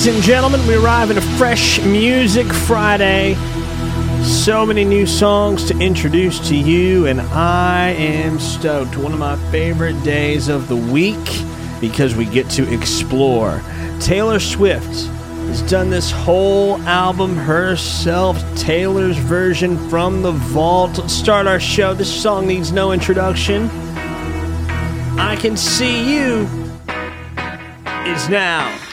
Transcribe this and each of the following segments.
Ladies and gentlemen, we arrive in a fresh Music Friday. So many new songs to introduce to you, and I am stoked. One of my favorite days of the week because we get to explore. Taylor Swift has done this whole album herself, Taylor's version from the vault. Let's start our show. This song needs no introduction. I Can See You is now.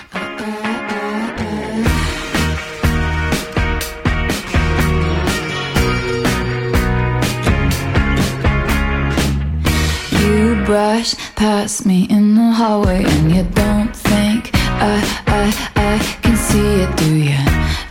Brush past me in the hallway and you don't think I, I, I can see it, do you?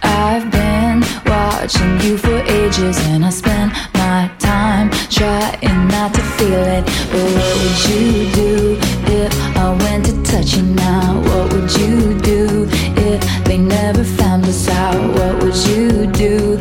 I've been watching you for ages and I spend my time trying not to feel it. But what would you do if I went to touch you now? What would you do if they never found us out? What would you do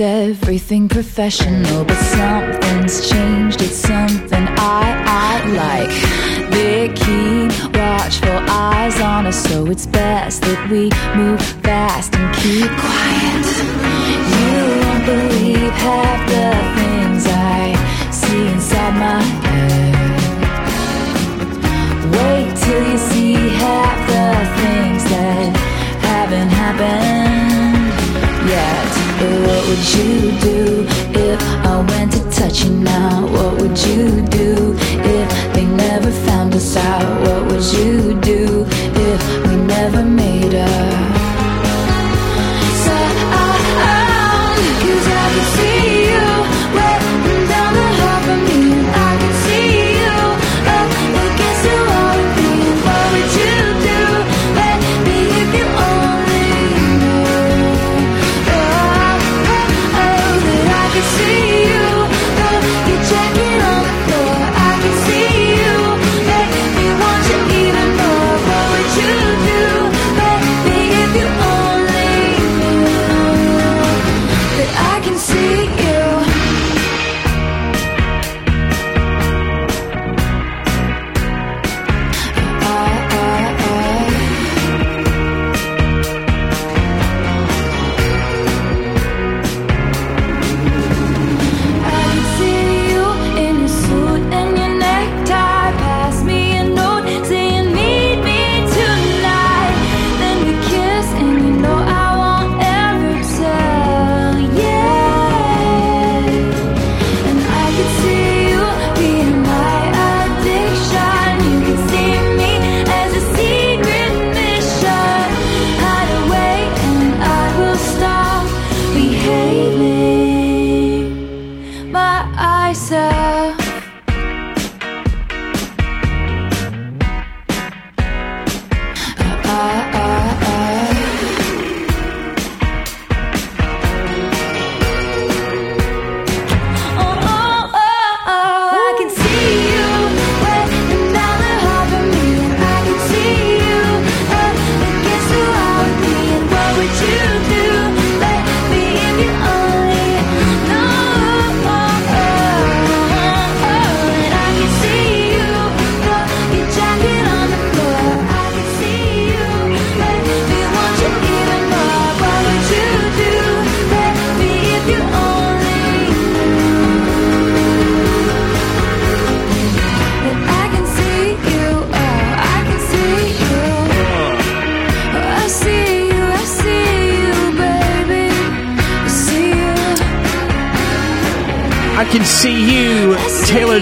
everything professional, but something's changed. It's something I I like. They keep watchful eyes on us, so it's best that we move fast and keep quiet. You won't believe half would you do if I went to touch you now? What would you do if they never found us out? What would you do if we never made up?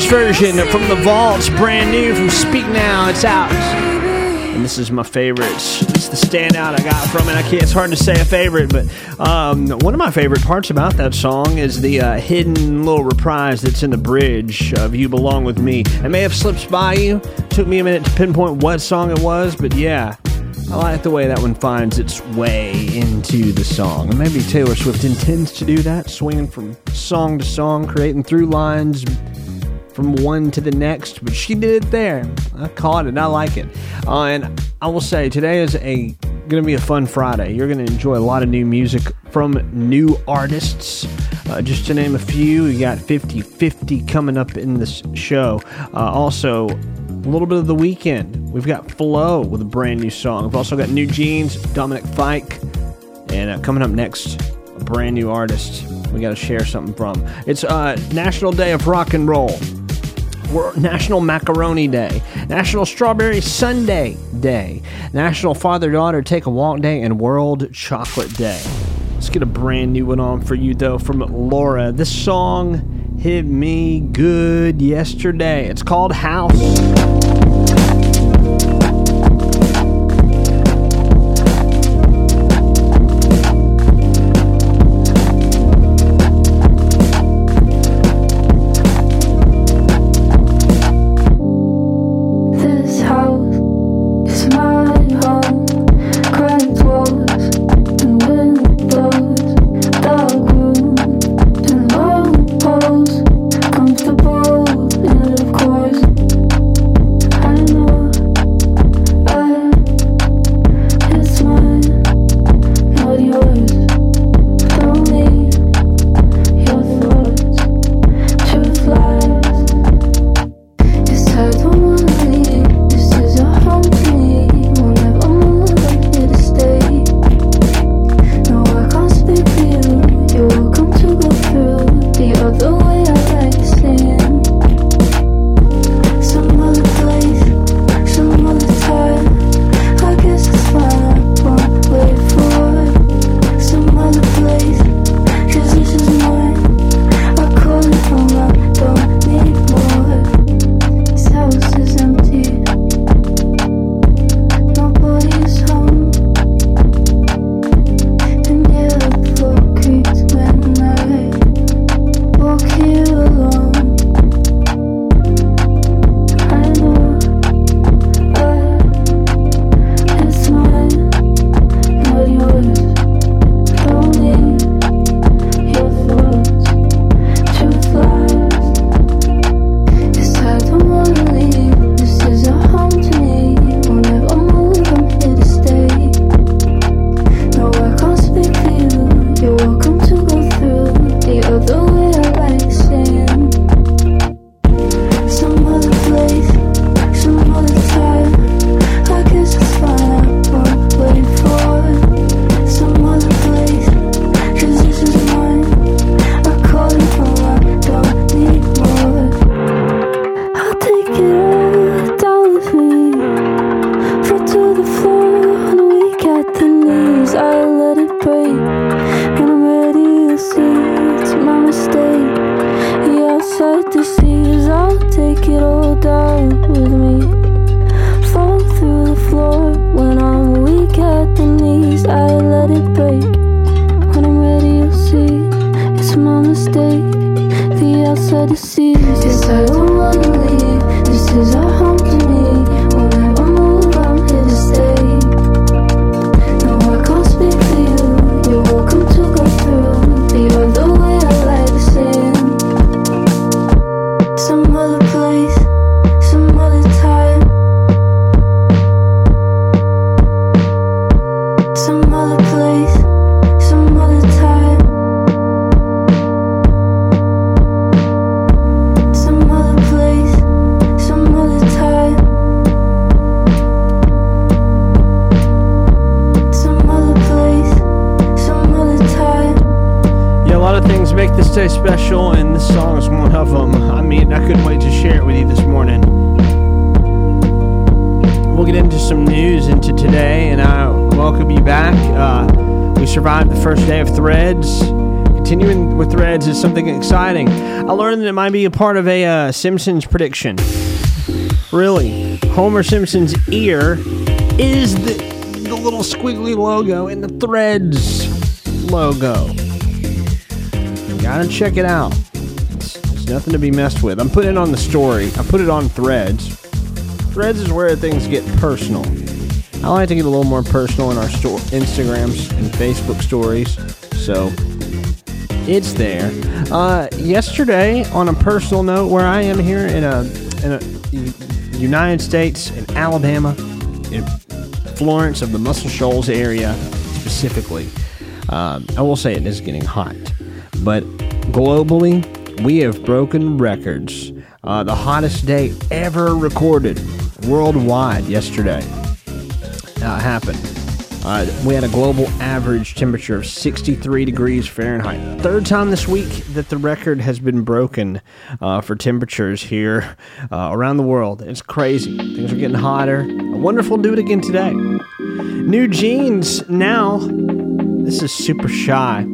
Version from The Vaults, brand new from Speak Now. It's out and this is my favorite. It's the standout I got from it. I can't. It's hard to say a favorite, but um, one of my favorite parts about that song is the uh, hidden little reprise that's in the bridge of "You Belong with Me." It may have slipped by you. Took me a minute to pinpoint what song it was, but yeah, I like the way that one finds its way into the song. And maybe Taylor Swift intends to do that, swinging from song to song, creating through lines from one to the next, but she did it there. I caught it. I like it. Uh, and I will say, today is a going to be a fun Friday. You're going to enjoy a lot of new music from new artists. Uh, just to name a few, we got 50 50 coming up in this show. Uh, also, a little bit of the weekend. We've got FLO with a brand new song. We've also got NewJeans, Dominic Fike, and uh, coming up next, a brand new artist we got to share something from. It's uh, National Day of Rock and Roll. National Macaroni Day, National Strawberry Sunday Day, National Father Daughter Take a Walk Day, and World Chocolate Day. Let's get a brand new one on for you, though, from Laura. This song hit me good yesterday. It's called House. might be a part of a uh, Simpsons prediction. Really, Homer Simpson's ear is the, the little squiggly logo in the Threads logo. Gotta check it out. It's, nothing to be messed with. I'm putting it on the story. I put it on Threads. Threads is where things get personal. I like to get a little more personal in our sto- Instagrams and Facebook stories. So it's there. Uh, yesterday, on a personal note, where I am here in a in a United States in Alabama, in Florence of the Muscle Shoals area specifically, um, I will say it is getting hot, but globally, we have broken records. Uh, the hottest day ever recorded worldwide yesterday uh, happened. Uh, we had a global average temperature of 63 degrees Fahrenheit. Third time this week that the record has been broken uh, for temperatures here uh, around the world. It's crazy. Things are getting hotter. A wonderful do it again today. NewJeans now. This is super shy.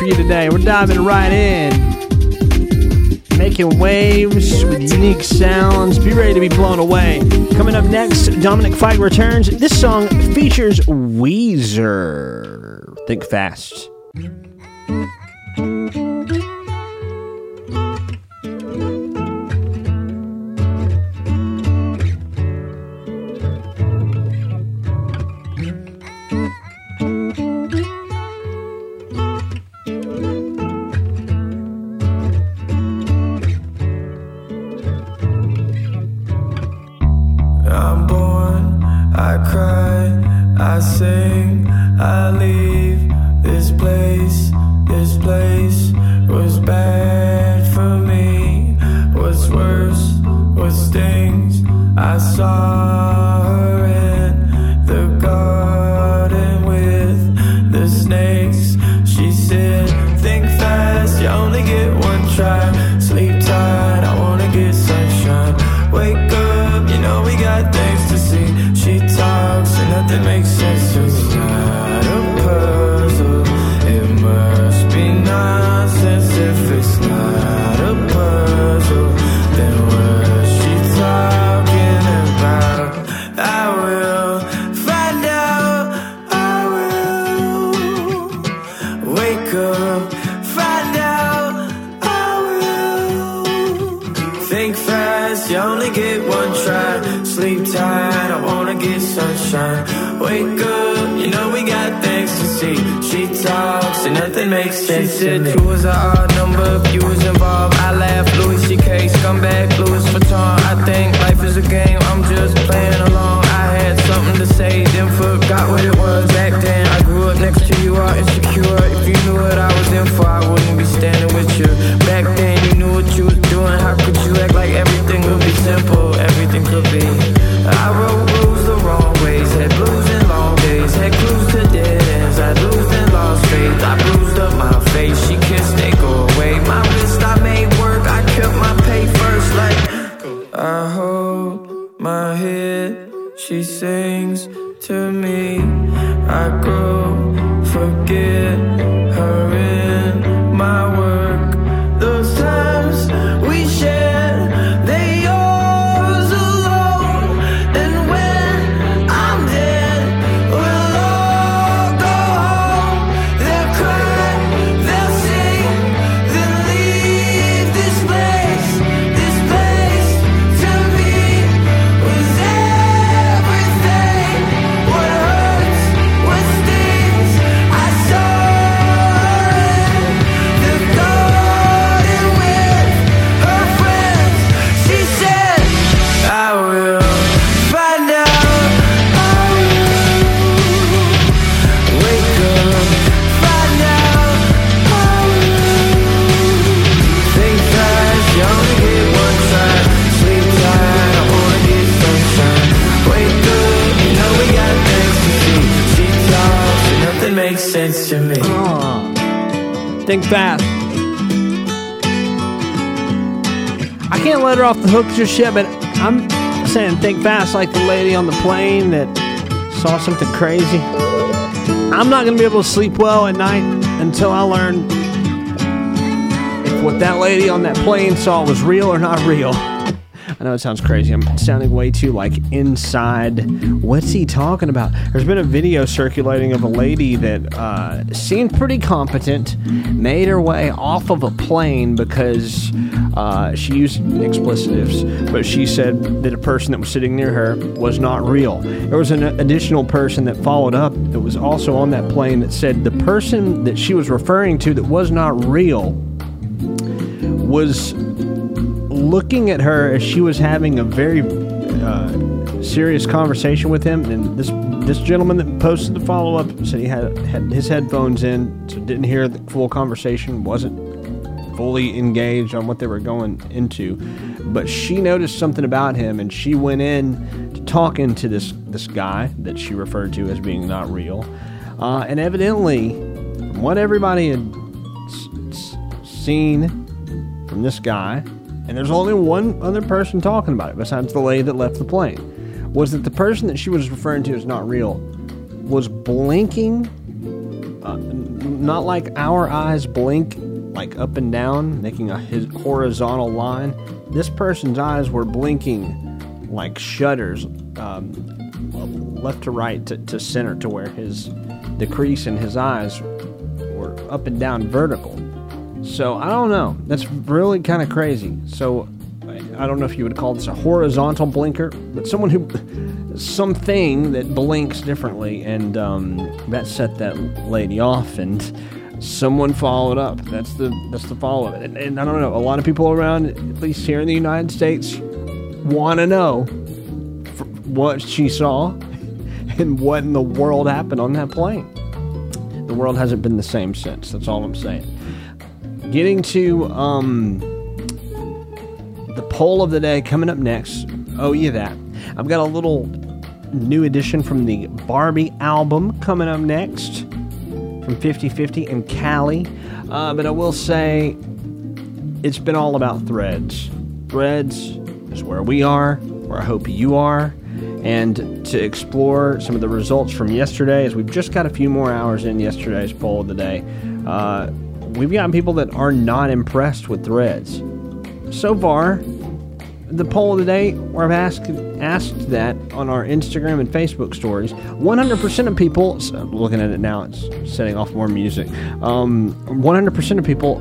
for you today. We're diving right in, making waves with unique sounds. Be ready to be blown away. Coming up next, Dominic Fike returns. This song features Weezer. Think fast. Yet, but I'm saying think fast like the lady on the plane that saw something crazy. I'm not going to be able to sleep well at night until I learn if what that lady on that plane saw was real or not real. I know it sounds crazy. I'm sounding way too like inside. What's he talking about? There's been a video circulating of a lady that uh, seemed pretty competent, made her way off of a plane because uh, she used explicitives, but she said that a person that was sitting near her was not real. There was an additional person that followed up that was also on that plane that said the person that she was referring to that was not real was looking at her as she was having a very uh, serious conversation with him, and this this gentleman that posted the follow up said he had had his headphones in, so didn't hear the full conversation, wasn't fully engaged on what they were going into, but she noticed something about him, and she went in to talking to this this guy that she referred to as being not real, uh, and evidently, from what everybody had s- s- seen from this guy, and there's only one other person talking about it besides the lady that left the plane, was that the person that she was referring to as not real was blinking, uh, not like our eyes blink, like up and down, making a horizontal line. This person's eyes were blinking like shutters, um, left to right to, to center, to where his the crease in his eyes were up and down vertical. So I don't know. That's really kind of crazy. So I don't know if you would call this a horizontal blinker, but someone who, something that blinks differently, and um, that set that lady off, and someone followed up. That's the that's the follow up. And, and I don't know. A lot of people around, at least here in the United States, want to know what she saw and what in the world happened on that plane. The world hasn't been the same since. That's all I'm saying getting to um, the poll of the day coming up next. Oh, yeah, that. I've got a little new edition from the Barbie album coming up next from 50 50 and Kaliii. Uh, but I will say it's been all about threads. Threads is where we are, where I hope you are. And to explore some of the results from yesterday, as we've just got a few more hours in yesterday's poll of the day, uh, we've gotten people that are not impressed with threads. So far, the poll of the day, where I've asked asked that on our Instagram and Facebook stories, 100% of people, so looking at it now, it's setting off more music. Um, 100% of people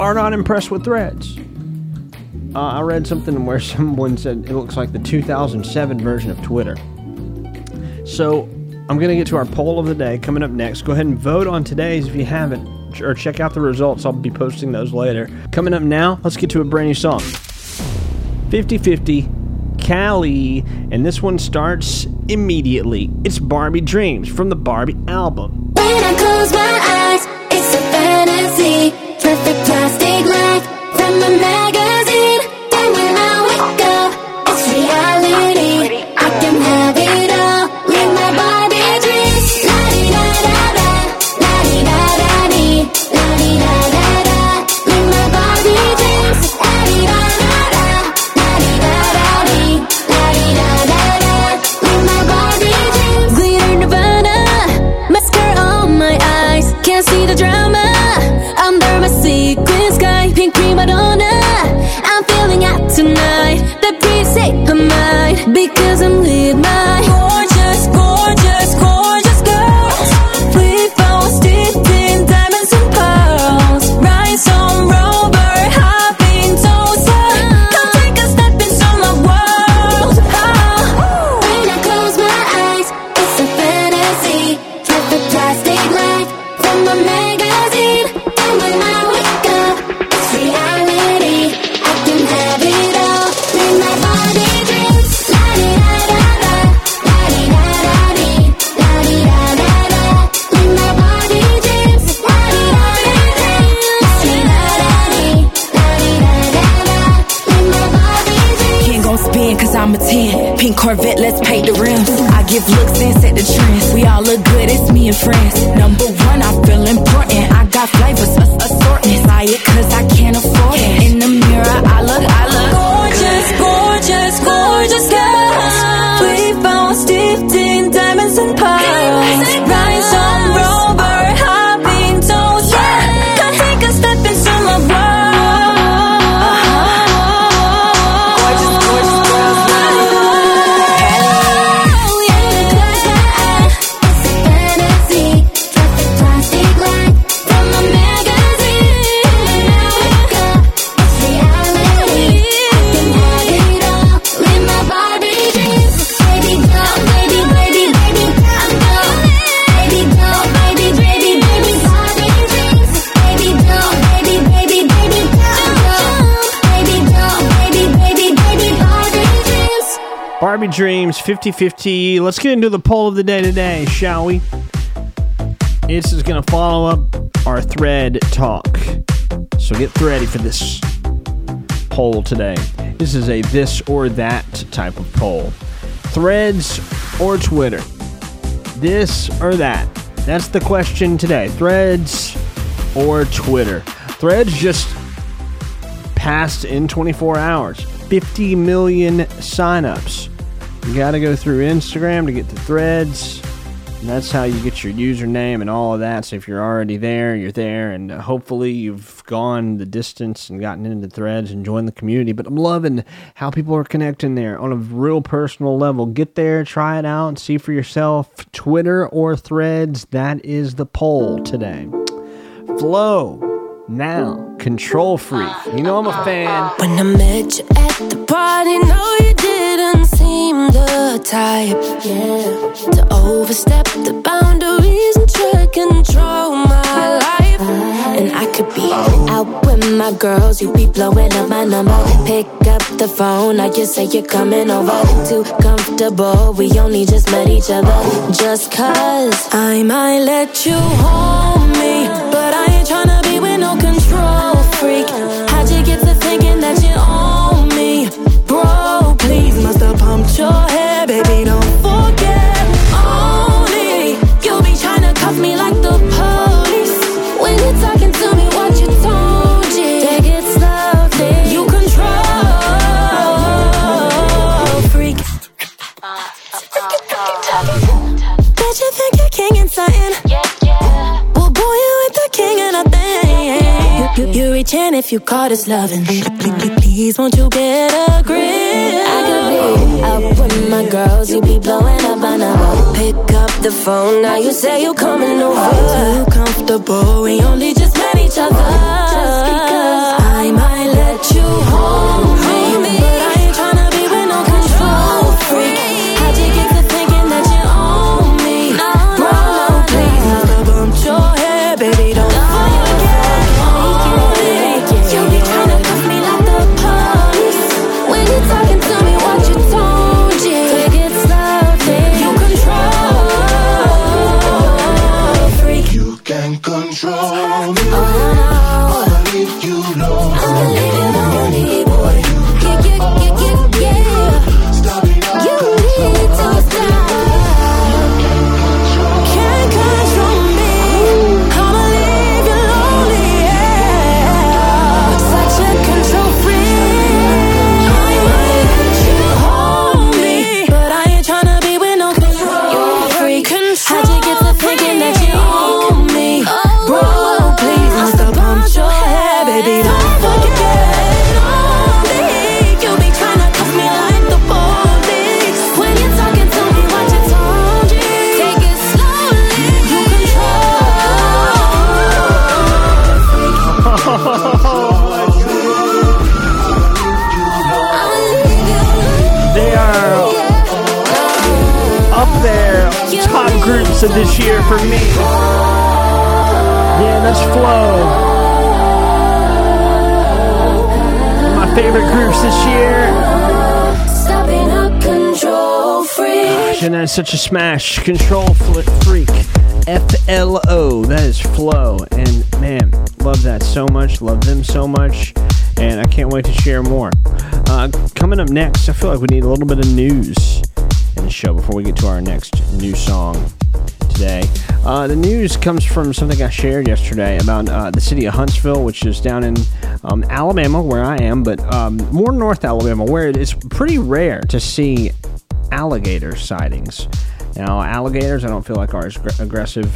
are not impressed with threads. Uh, I read something where someone said it looks like the 2007 version of Twitter. So I'm going to get to our poll of the day coming up next. Go ahead and vote on today's if you haven't, or check out the results. I'll be posting those later. Coming up now, let's get to a brand new song 50 50 Kaliii, and this one starts immediately. It's Barbie Dreams from the Barbie album. When I close my eyes, it's a fantasy. Perfect plastic life from a magazine. Dreams 50 50. Let's get into the poll of the day today, shall we? This is going to follow up our thread talk. So get ready for this poll today. This is a this or that type of poll. Threads or Twitter? This or that? That's the question today. Threads or Twitter? Threads just passed in 24 hours. 50 million signups. You got to go through Instagram to get the threads. And that's how you get your username and all of that. So if you're already there, you're there. And uh, hopefully you've gone the distance and gotten into threads and joined the community. But I'm loving how people are connecting there on a real personal level. Get there, try it out, see for yourself. Twitter or threads, that is the poll today. FLO. Now, control freak. You know I'm a fan. When I met you at the party, no, you didn't seem the type, yeah, to overstep the boundaries and try to control my life. And I could be out with my girls, you be blowing up my number. Pick up the phone, now you say you're coming over. Too comfortable, we only just met each other. Just cause I might let you hold How'd you get to thinking that you own me? Bro, please, must have pumped your hair, 10 if you caught us loving. Please, please, won't you get a grip? I could be out with my girls, you be blowing up by now. Pick up the phone, now you say you're coming over. Too comfortable, we only just met each other. Just because I might let you home. Groups of this year for me. Yeah, that's FLO. Favorite groups this year. Stopping up control freak. And that's such a smash. Control Freak. F L O. That is FLO. And man, love that so much. Love them so much. And I can't wait to share more. Uh, coming up next, I feel like we need a little bit of news in the show before we get to our next new song today. Uh, the news comes from something I shared yesterday about uh, the city of Huntsville, which is down in um, Alabama, where I am, but um, more North Alabama, where it is pretty rare to see alligator sightings. Now, alligators, I don't feel like are as gr- aggressive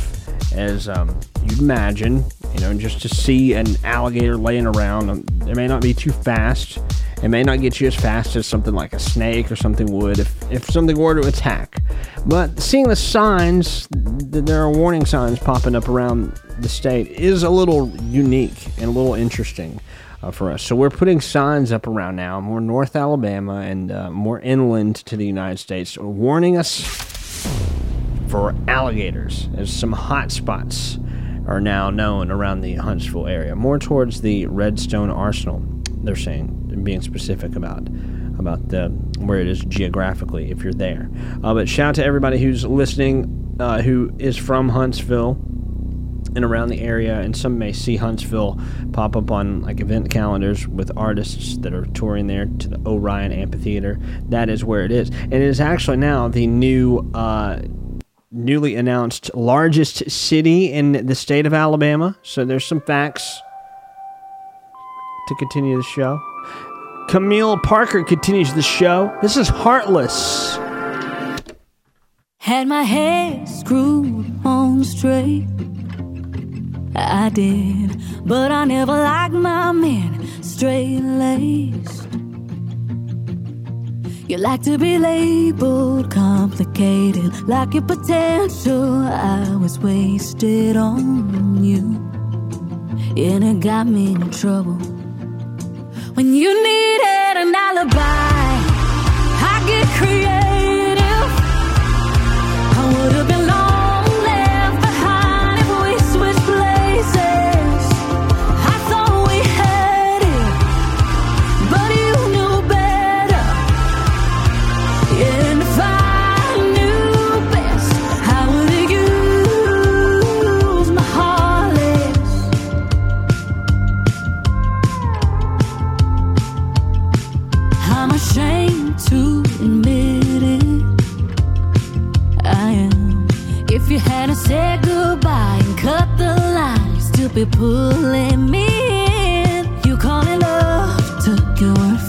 as um, you'd imagine. You know, just to see an alligator laying around, um, they may not be too fast. It may not get you as fast as something like a snake or something would if, if something were to attack. But seeing the signs, that there are warning signs popping up around the state, is a little unique and a little interesting uh, for us. So we're putting signs up around now, more North Alabama and uh, more inland to the United States, warning us for alligators, as some hot spots are now known around the Huntsville area, more towards the Redstone Arsenal. They're saying, being specific about about the where it is geographically if you're there. Uh, but shout out to everybody who's listening, uh, who is from Huntsville and around the area, and some may see Huntsville pop up on like event calendars with artists that are touring there to the Orion Amphitheater. That is where it is, and it is actually now the new. Uh, newly announced largest city in the state of Alabama. So there's some facts to continue the show. Camille Parker continues the show. This is Heartless. Had my head screwed on straight. I did, but I never liked my men straight laced. You like to be labeled complicated, like your potential. I was wasted on you, and it got me in trouble. When you needed an alibi, I get creative. Be pulling me in. You call it love, took your word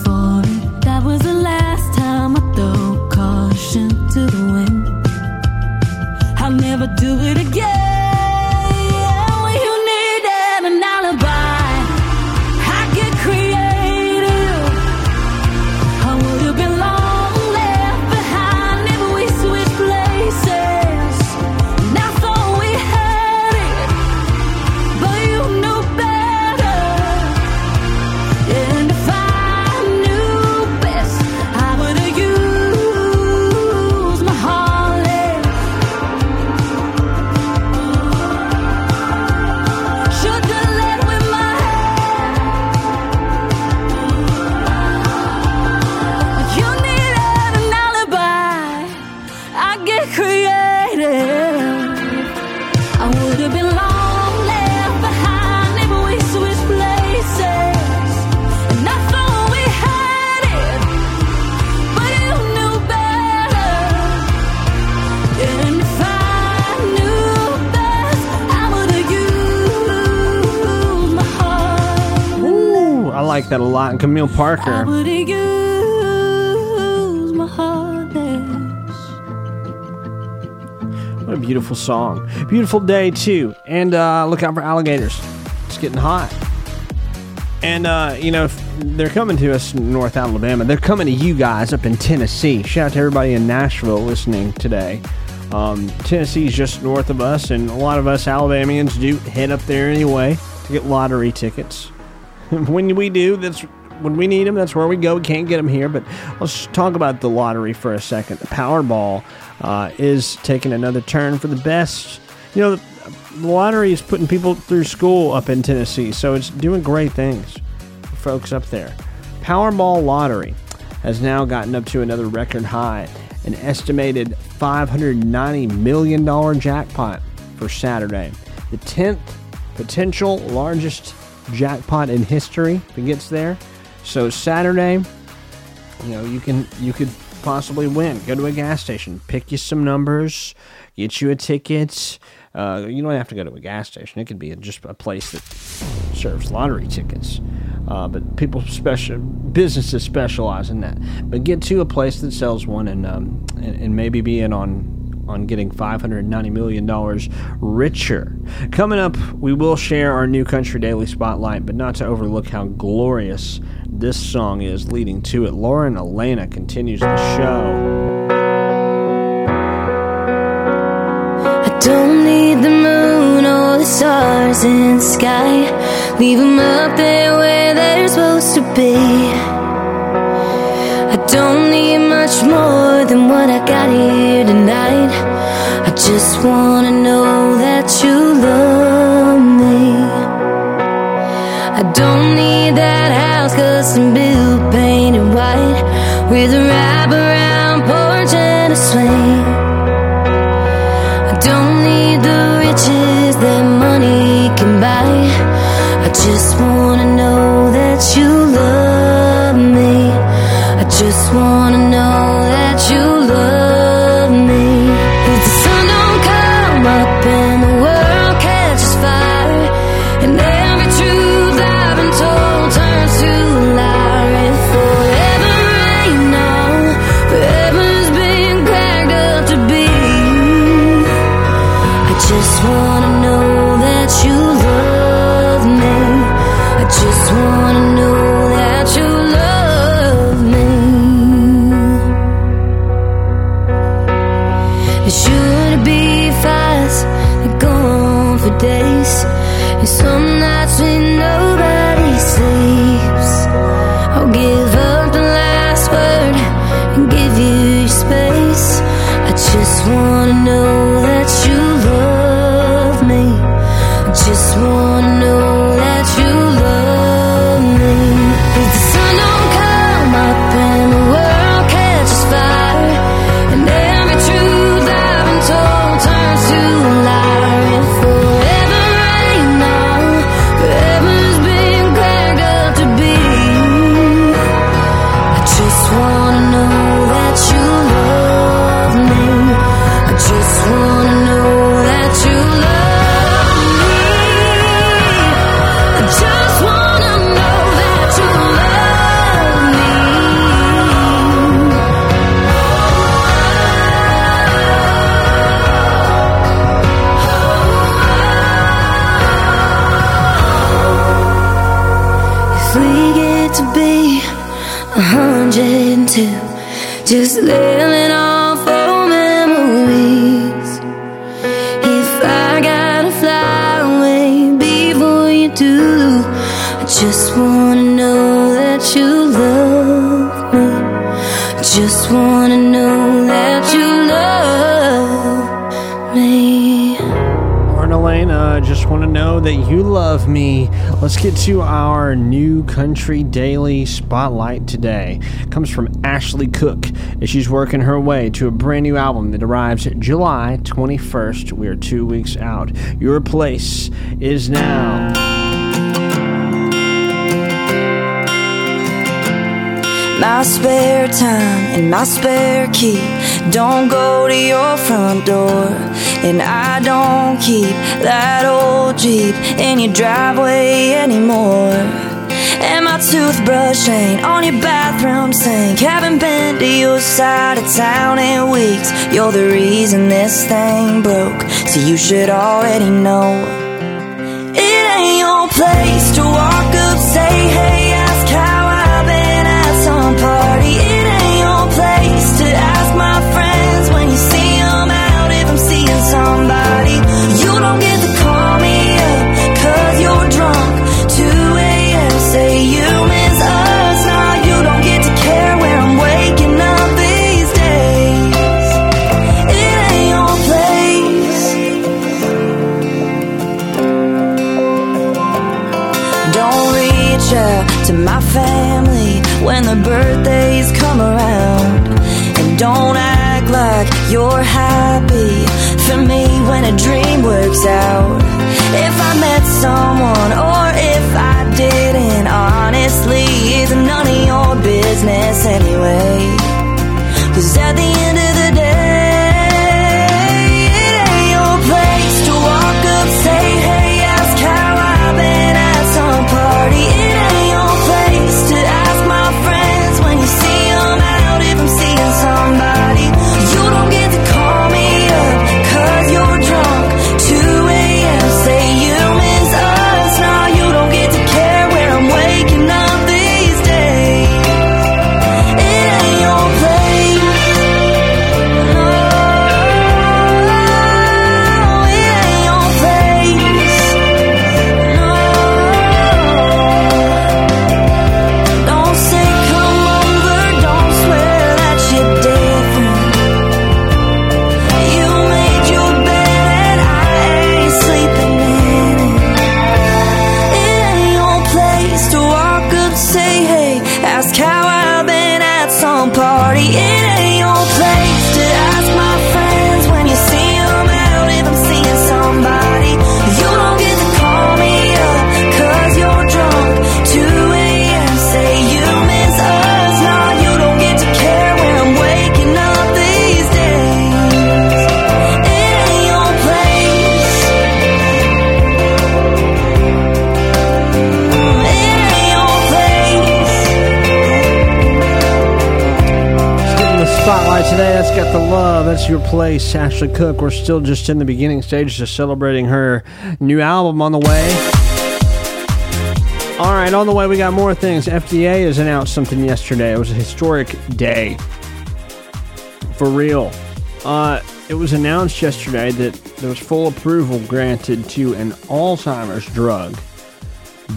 that a lot. And Camille Parker. would have used my heart. What a beautiful song. Beautiful day, too. And uh, look out for alligators. It's getting hot. And, uh, you know, they're coming to us in North Alabama. They're coming to you guys up in Tennessee. Shout out to everybody in Nashville listening today. Um, Tennessee's just north of us, and a lot of us Alabamians do head up there anyway to get lottery tickets. when we do, that's when we need them. That's where we go. We can't get them here, but let's talk about the lottery for a second. The Powerball uh, is taking another turn for the best. You know, the lottery is putting people through school up in Tennessee, so it's doing great things for folks up there. Powerball lottery has now gotten up to another record high, an estimated $590 million jackpot for Saturday. The 10th potential largest jackpot in history if it gets there. So Saturday, you know, you can you could possibly win. Go to a gas station, pick you some numbers, get you a ticket. Uh, you don't have to go to a gas station. It could be just a place that serves lottery tickets. Uh, but people special businesses specialize in that. But get to a place that sells one and um, and, and maybe be in on on getting $590 million richer. Coming up, we will share our new Country Daily Spotlight, but not to overlook how glorious this song is leading to it. Lauren Alaina continues the show. I don't need the moon or the stars in the sky. Leave them up there where they're supposed to be. Don't need much more than what I got here tonight. I just wanna know that you love me. I don't need that house custom built, painted white, with a wraparound porch and a swing. I don't need the riches that money can buy. I just wanna know that you just wanna country daily spotlight today. Comes from Ashley Cooke as she's working her way to a brand new album that arrives July 21st. We are two weeks out. Your place is now. My spare time and my spare key don't go to your front door. And I don't keep that old Jeep in your driveway anymore. And my toothbrush ain't on your bathroom sink. Haven't been to your side of town in weeks. You're the reason this thing broke, so you should already know. It ain't your place to walk up, say hey. Birthdays come around. And don't act like you're happy for me when a dream works out. If I met someone or if I didn't, honestly, it's none of your business anyway. Your Ashley Cooke. We're still just in the beginning stages of celebrating her new album on the way. All right, on the way, we got more things. FDA has announced something yesterday. It was a historic day. For real. Uh, it was announced yesterday that there was full approval granted to an Alzheimer's drug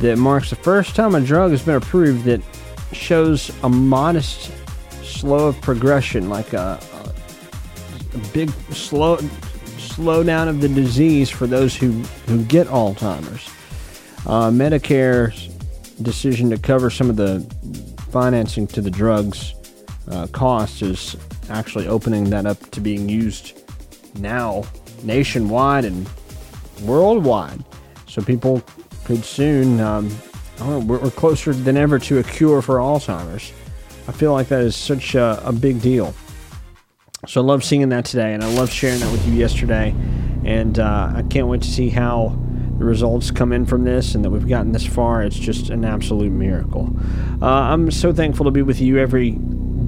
that marks the first time a drug has been approved that shows a modest slow of progression, like a big slow slowdown of the disease for those who, who get Alzheimer's. Uh, Medicare's decision to cover some of the financing to the drugs uh, cost is actually opening that up to being used now nationwide and worldwide. So people could soon, um, know, we're, we're closer than ever to a cure for Alzheimer's. I feel like that is such a, a big deal. So I love seeing that today, and I love sharing that with you yesterday. And uh, I can't wait to see how the results come in from this and that we've gotten this far. It's just an absolute miracle. Uh, I'm so thankful to be with you every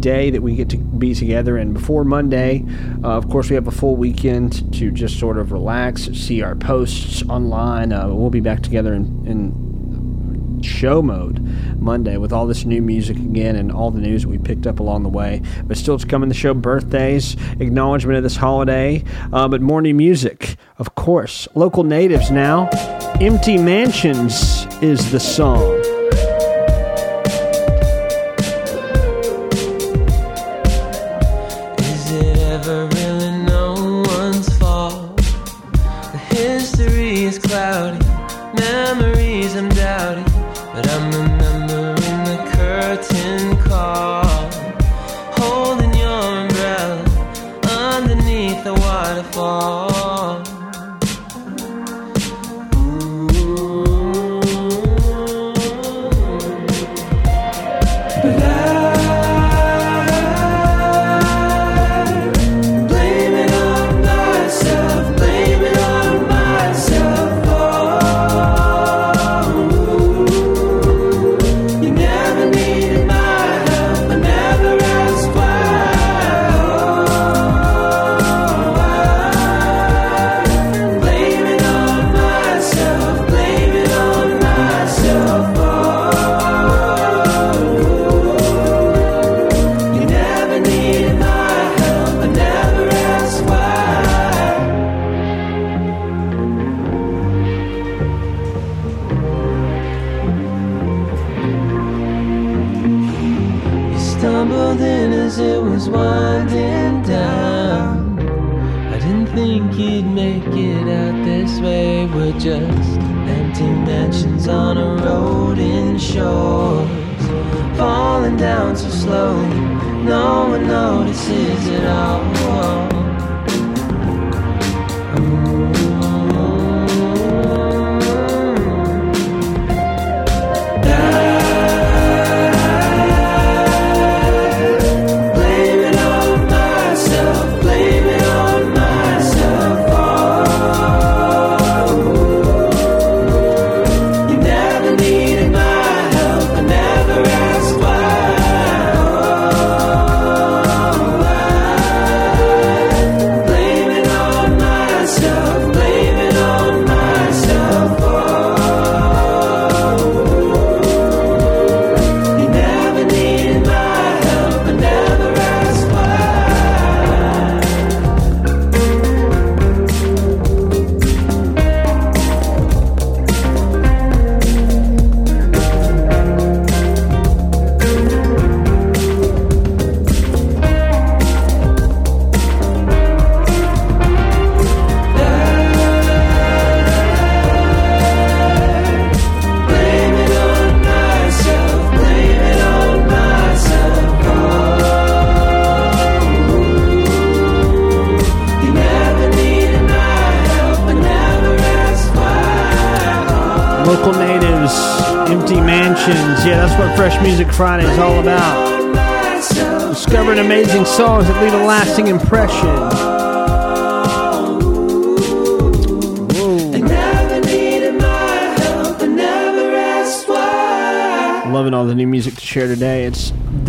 day that we get to be together. And before Monday, uh, of course, we have a full weekend to just sort of relax, see our posts online. Uh, we'll be back together in, in show mode Monday with all this new music again and all the news that we picked up along the way. But still to come in the show birthdays, acknowledgement of this holiday, uh, but more new music, of course. Local natives now. Empty Mansions is the song.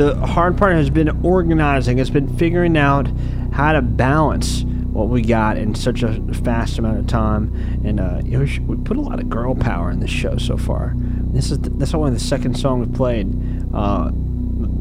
The hard part has been organizing. It's been figuring out how to balance what we got in such a fast amount of time. And uh, we put a lot of girl power in this show so far. This is the, that's only the second song we've played. Uh,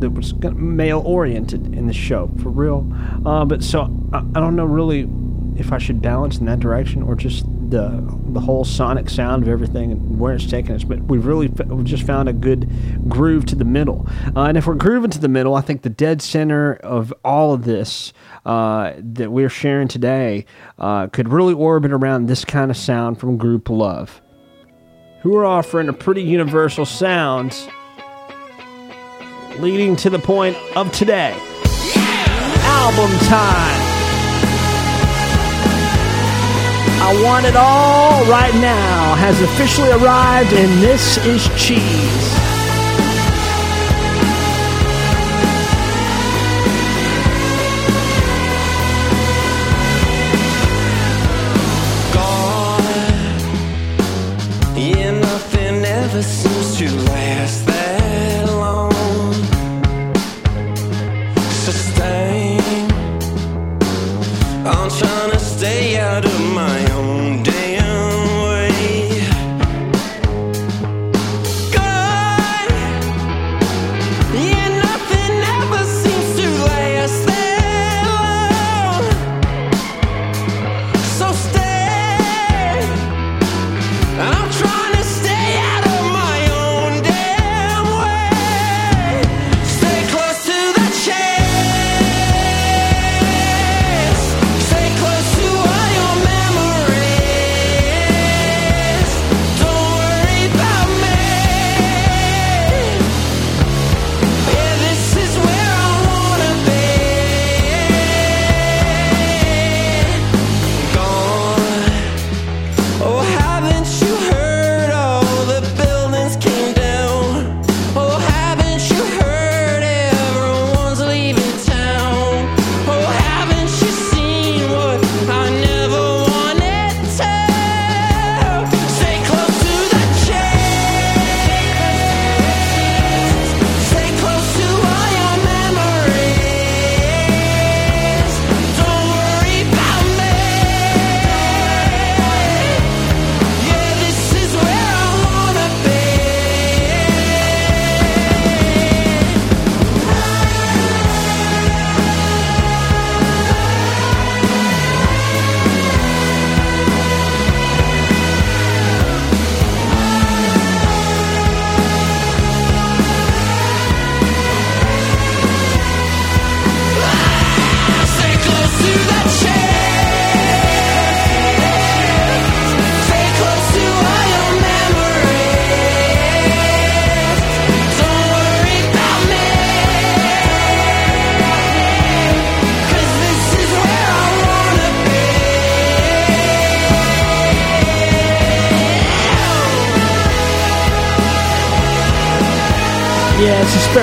that was male oriented in the show for real. Uh, but so I, I don't know really if I should balance in that direction or just the the whole sonic sound of everything and where it's taking us. But we've really f- we've just found a good groove to the middle. Uh, and if we're grooving to the middle, I think the dead center of all of this uh, that we're sharing today uh, could really orbit around this kind of sound from Grouplove, who are offering a pretty universal sound leading to the point of today. Album time. I Want It All Right Now has officially arrived, and this is Cheese.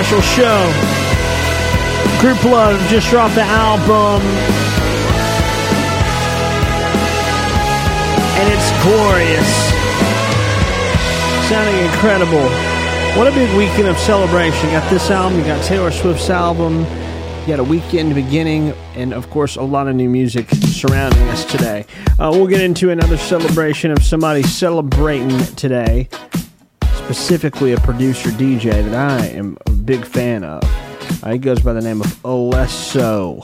Special show. Grouplove just dropped the album. And it's glorious. Sounding incredible. What a big weekend of celebration. You got this album, you got Taylor Swift's album, you got a weekend beginning, and of course, a lot of new music surrounding us today. Uh, we'll get into another celebration of somebody celebrating today specifically a producer DJ that I am big fan of. Uh, he goes by the name of Alesso.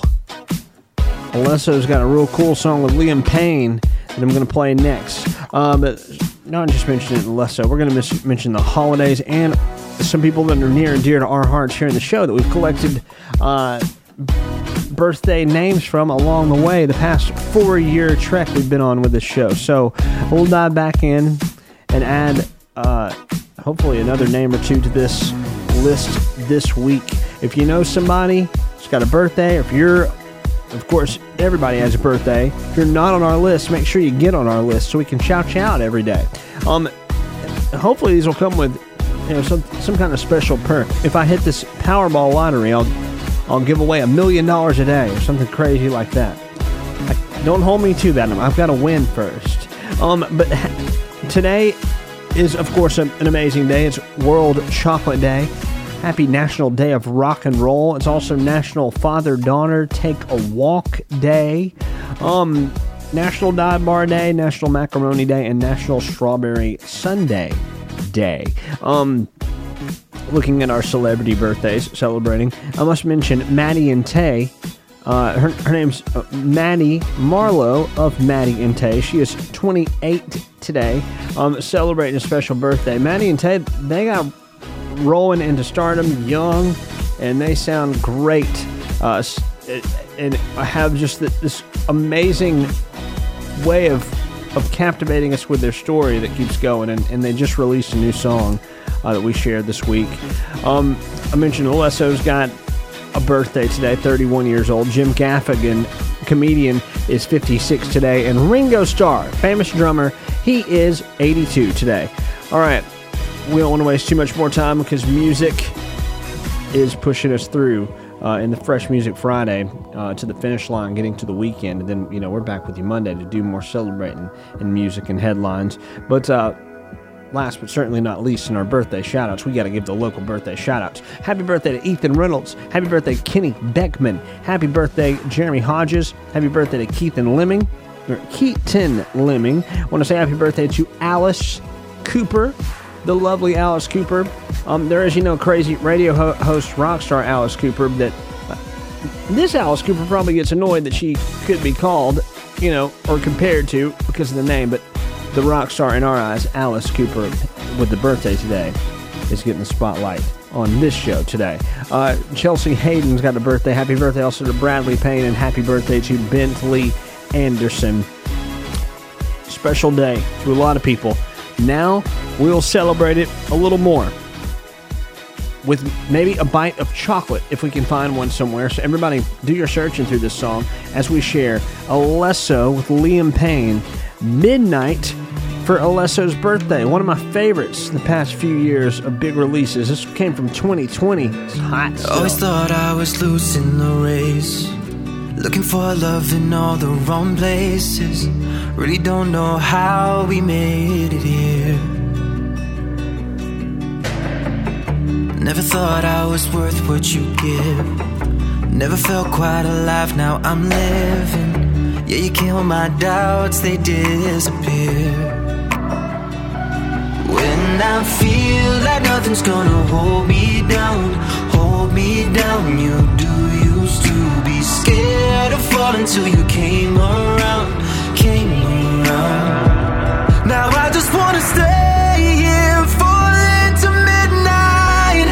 Alesso's got a real cool song with Liam Payne that I'm going to play next. But not just mentioning Alesso, we're going to mis- mention the holidays and some people that are near and dear to our hearts here in the show that we've collected uh, birthday names from along the way, the past four year trek we've been on with this show. So we'll dive back in and add uh, hopefully another name or two to this list this week. If you know somebody who's got a birthday, or if you're, of course, everybody has a birthday. If you're not on our list, make sure you get on our list so we can shout you out every day. Um, hopefully these will come with you know some some kind of special perk. If I hit this Powerball lottery, I'll I'll give away a million dollars a day or something crazy like that. I, don't hold me to that. I've got to win first. Um, but today is, of course, an an amazing day. It's World Chocolate Day. Happy National Day of Rock and Roll. It's also National Father Daughter Take a Walk Day. Um, National Dive Bar Day, National Macaroni Day, and National Strawberry Sundae Day. Um, looking at our celebrity birthdays celebrating, I must mention Maddie and Tay. Uh, her, her name's uh, Maddie Marlowe of Maddie and Tay. She is 28 today, um, celebrating a special birthday. Maddie and Tay, they got rolling into stardom young, and they sound great. Uh, and have just this amazing way of of captivating us with their story that keeps going. And, and they just released a new song uh, that we shared this week. Um, I mentioned Alesso's got a birthday today, 31 years old. Jim Gaffigan, comedian, is 56 today. And Ringo Starr, famous drummer, he is 82 today. All right, we don't want to waste too much more time because music is pushing us through uh, in the Fresh Music Friday uh, to the finish line, getting to the weekend, and then you know we're back with you Monday to do more celebrating and music and headlines. But uh, last but certainly not least, in our birthday shoutouts, we got to give the local birthday shoutouts. Happy birthday to Ethan Reynolds. Happy birthday, Kenny Beckman. Happy birthday, Jeremy Hodges. Happy birthday to Keithan Lemming. Or Keaton Lemming. want to say happy birthday to Alice Cooper the lovely Alice Cooper. Um, there is, you know, crazy radio ho- host rock star Alice Cooper that uh, this Alice Cooper probably gets annoyed that she could be called, you know, or compared to because of the name, but the rock star in our eyes, Alice Cooper, with the birthday today, is getting the spotlight on this show today. Uh, Chelsea Hayden's got a birthday. Happy birthday also to Bradley Payne, and happy birthday to Bentley Anderson special day to a lot of people. Now we'll celebrate it a little more with maybe a bite of chocolate if we can find one somewhere. So everybody, do your searching through this song as we share Alesso with Liam Payne, Midnight for Alesso's birthday. One of my favorites the past few years of big releases. This came from 2020. It's hot. still. Always thought I was losing the race. Looking for love in all the wrong places. Really don't know how we made it here. Never thought I was worth what you give. Never felt quite alive, now I'm living. Yeah, you kill my doubts, they disappear. When I feel like nothing's gonna hold me down, hold me down. You do used to falling until you came around, came around. Now I just wanna stay here, fall into midnight.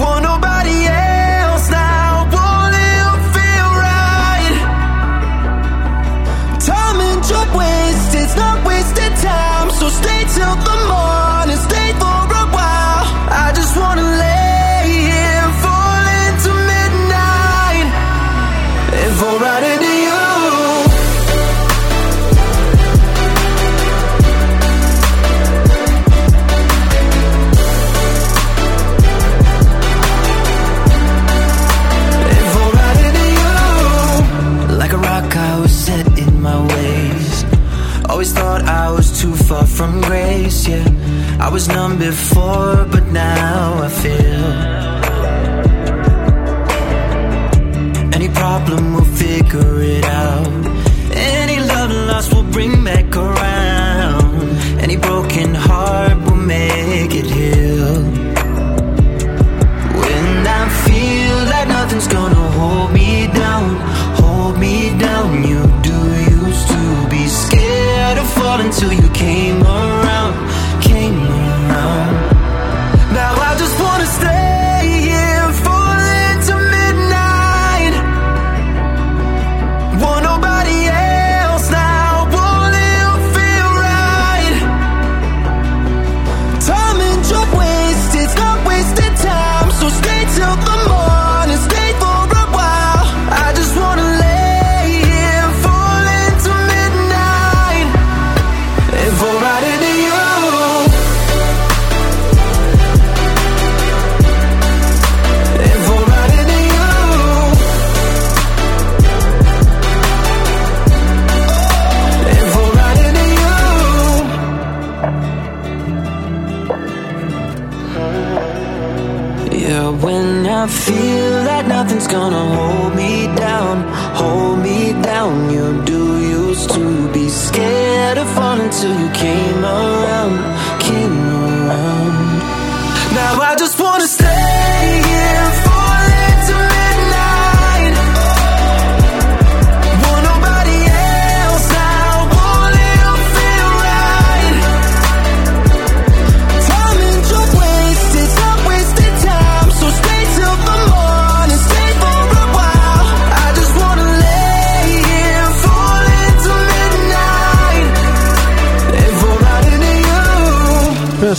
Want nobody else now, won't feel right? Time and wasted, it's not wasted time. So stay till the morning,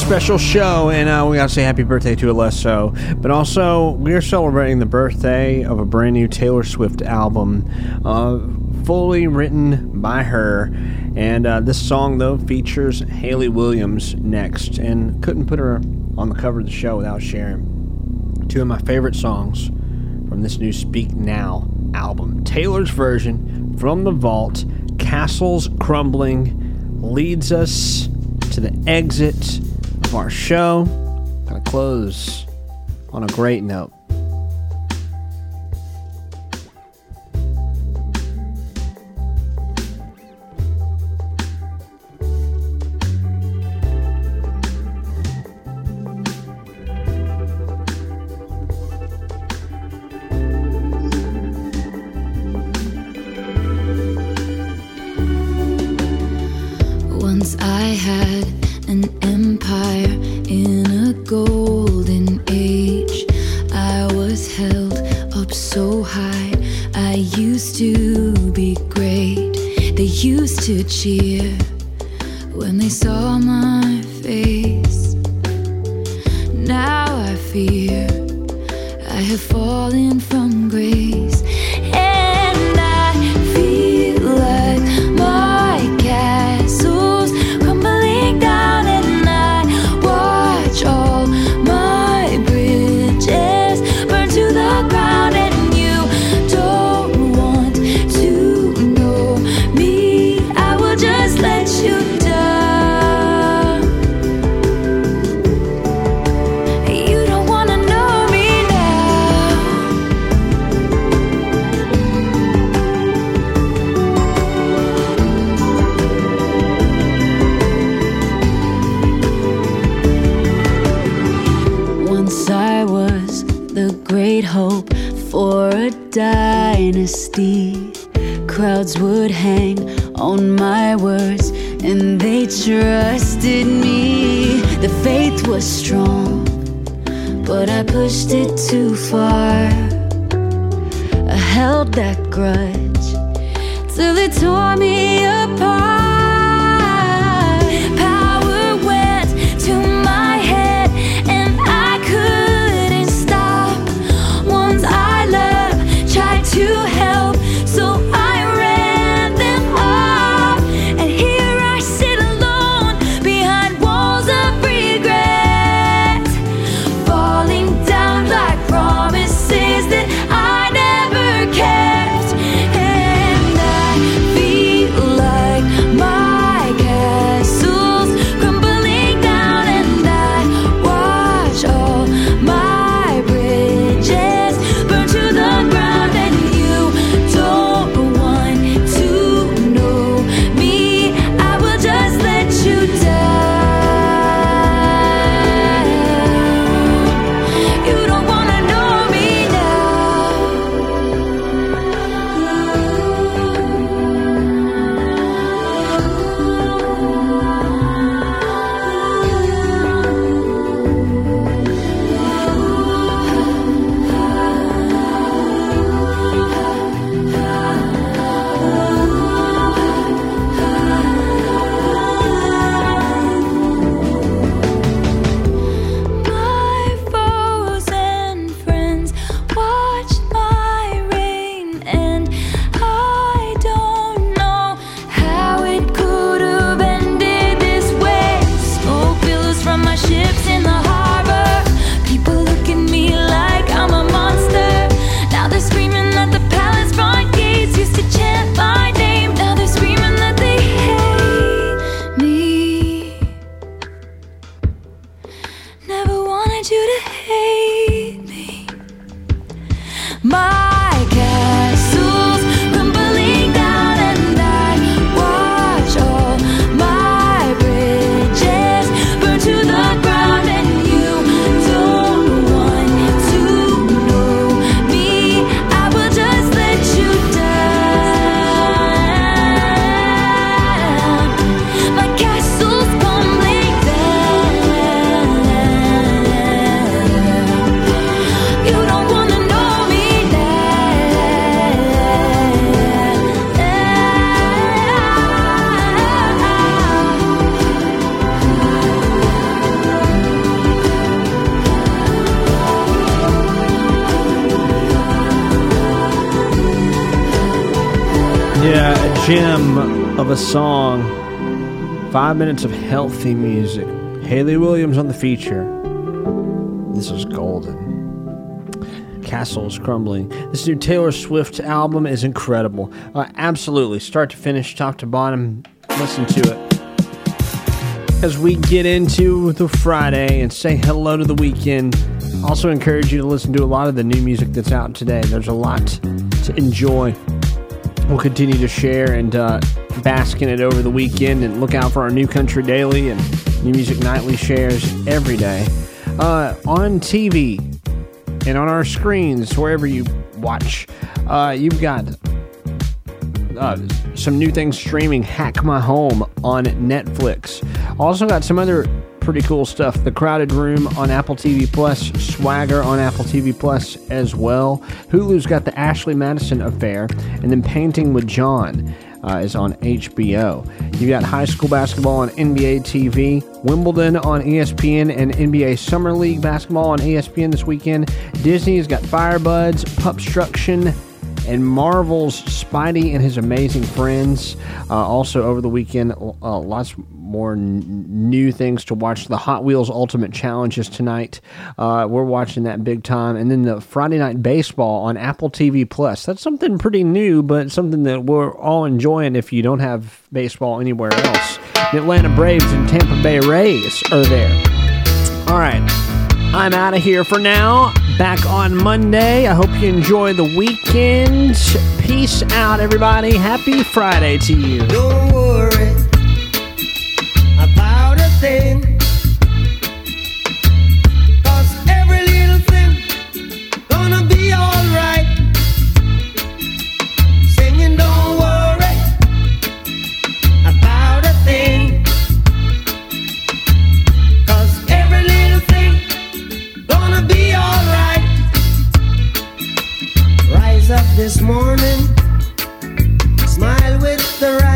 special show, and uh, we gotta say happy birthday to Alesso. But also, we are celebrating the birthday of a brand new Taylor Swift album, uh, fully written by her. And uh, this song, though, features Hayley Williams next, and couldn't put her on the cover of the show without sharing two of my favorite songs from this new Speak Now album Taylor's version, From the Vault, Castles Crumbling, leads us to the exit of our show. Gonna close on a great note. dynasty. Five minutes of healthy music. Hayley Williams on the feature. This is golden. Castle is crumbling. This new Taylor Swift album is incredible. Uh, absolutely, start to finish, top to bottom. Listen to it. As we get into the Friday and say hello to the weekend, also encourage you to listen to a lot of the new music that's out today. There's a lot to enjoy. We'll continue to share and uh, bask in it over the weekend and look out for our New Country Daily and New Music Nightly shares every day. Uh, on TV and on our screens, wherever you watch, uh, you've got uh, some new things streaming Hack My Home on Netflix. Also got some other pretty cool stuff. The Crowded Room on Apple TV Plus, Swagger on Apple TV Plus as well. Hulu's got the Ashley Madison Affair, and then Painting with John. Uh, is on HBO. You've got high school basketball on NBA TV, Wimbledon on ESPN, and NBA Summer League basketball on ESPN this weekend. Disney's got Firebuds, Pupstruction, and Marvel's Spidey and His Amazing Friends. Uh, also, over the weekend, uh, lots more n- new things to watch. The Hot Wheels Ultimate Challenges tonight. Uh, we're watching that big time. And then the Friday Night Baseball on Apple TV Plus. That's something pretty new, but something that we're all enjoying if you don't have baseball anywhere else. The Atlanta Braves and Tampa Bay Rays are there. All right. I'm out of here for now. Back on Monday. I hope you enjoy the weekend. Peace out, everybody. Happy Friday to you. Don't worry up this morning, smile with the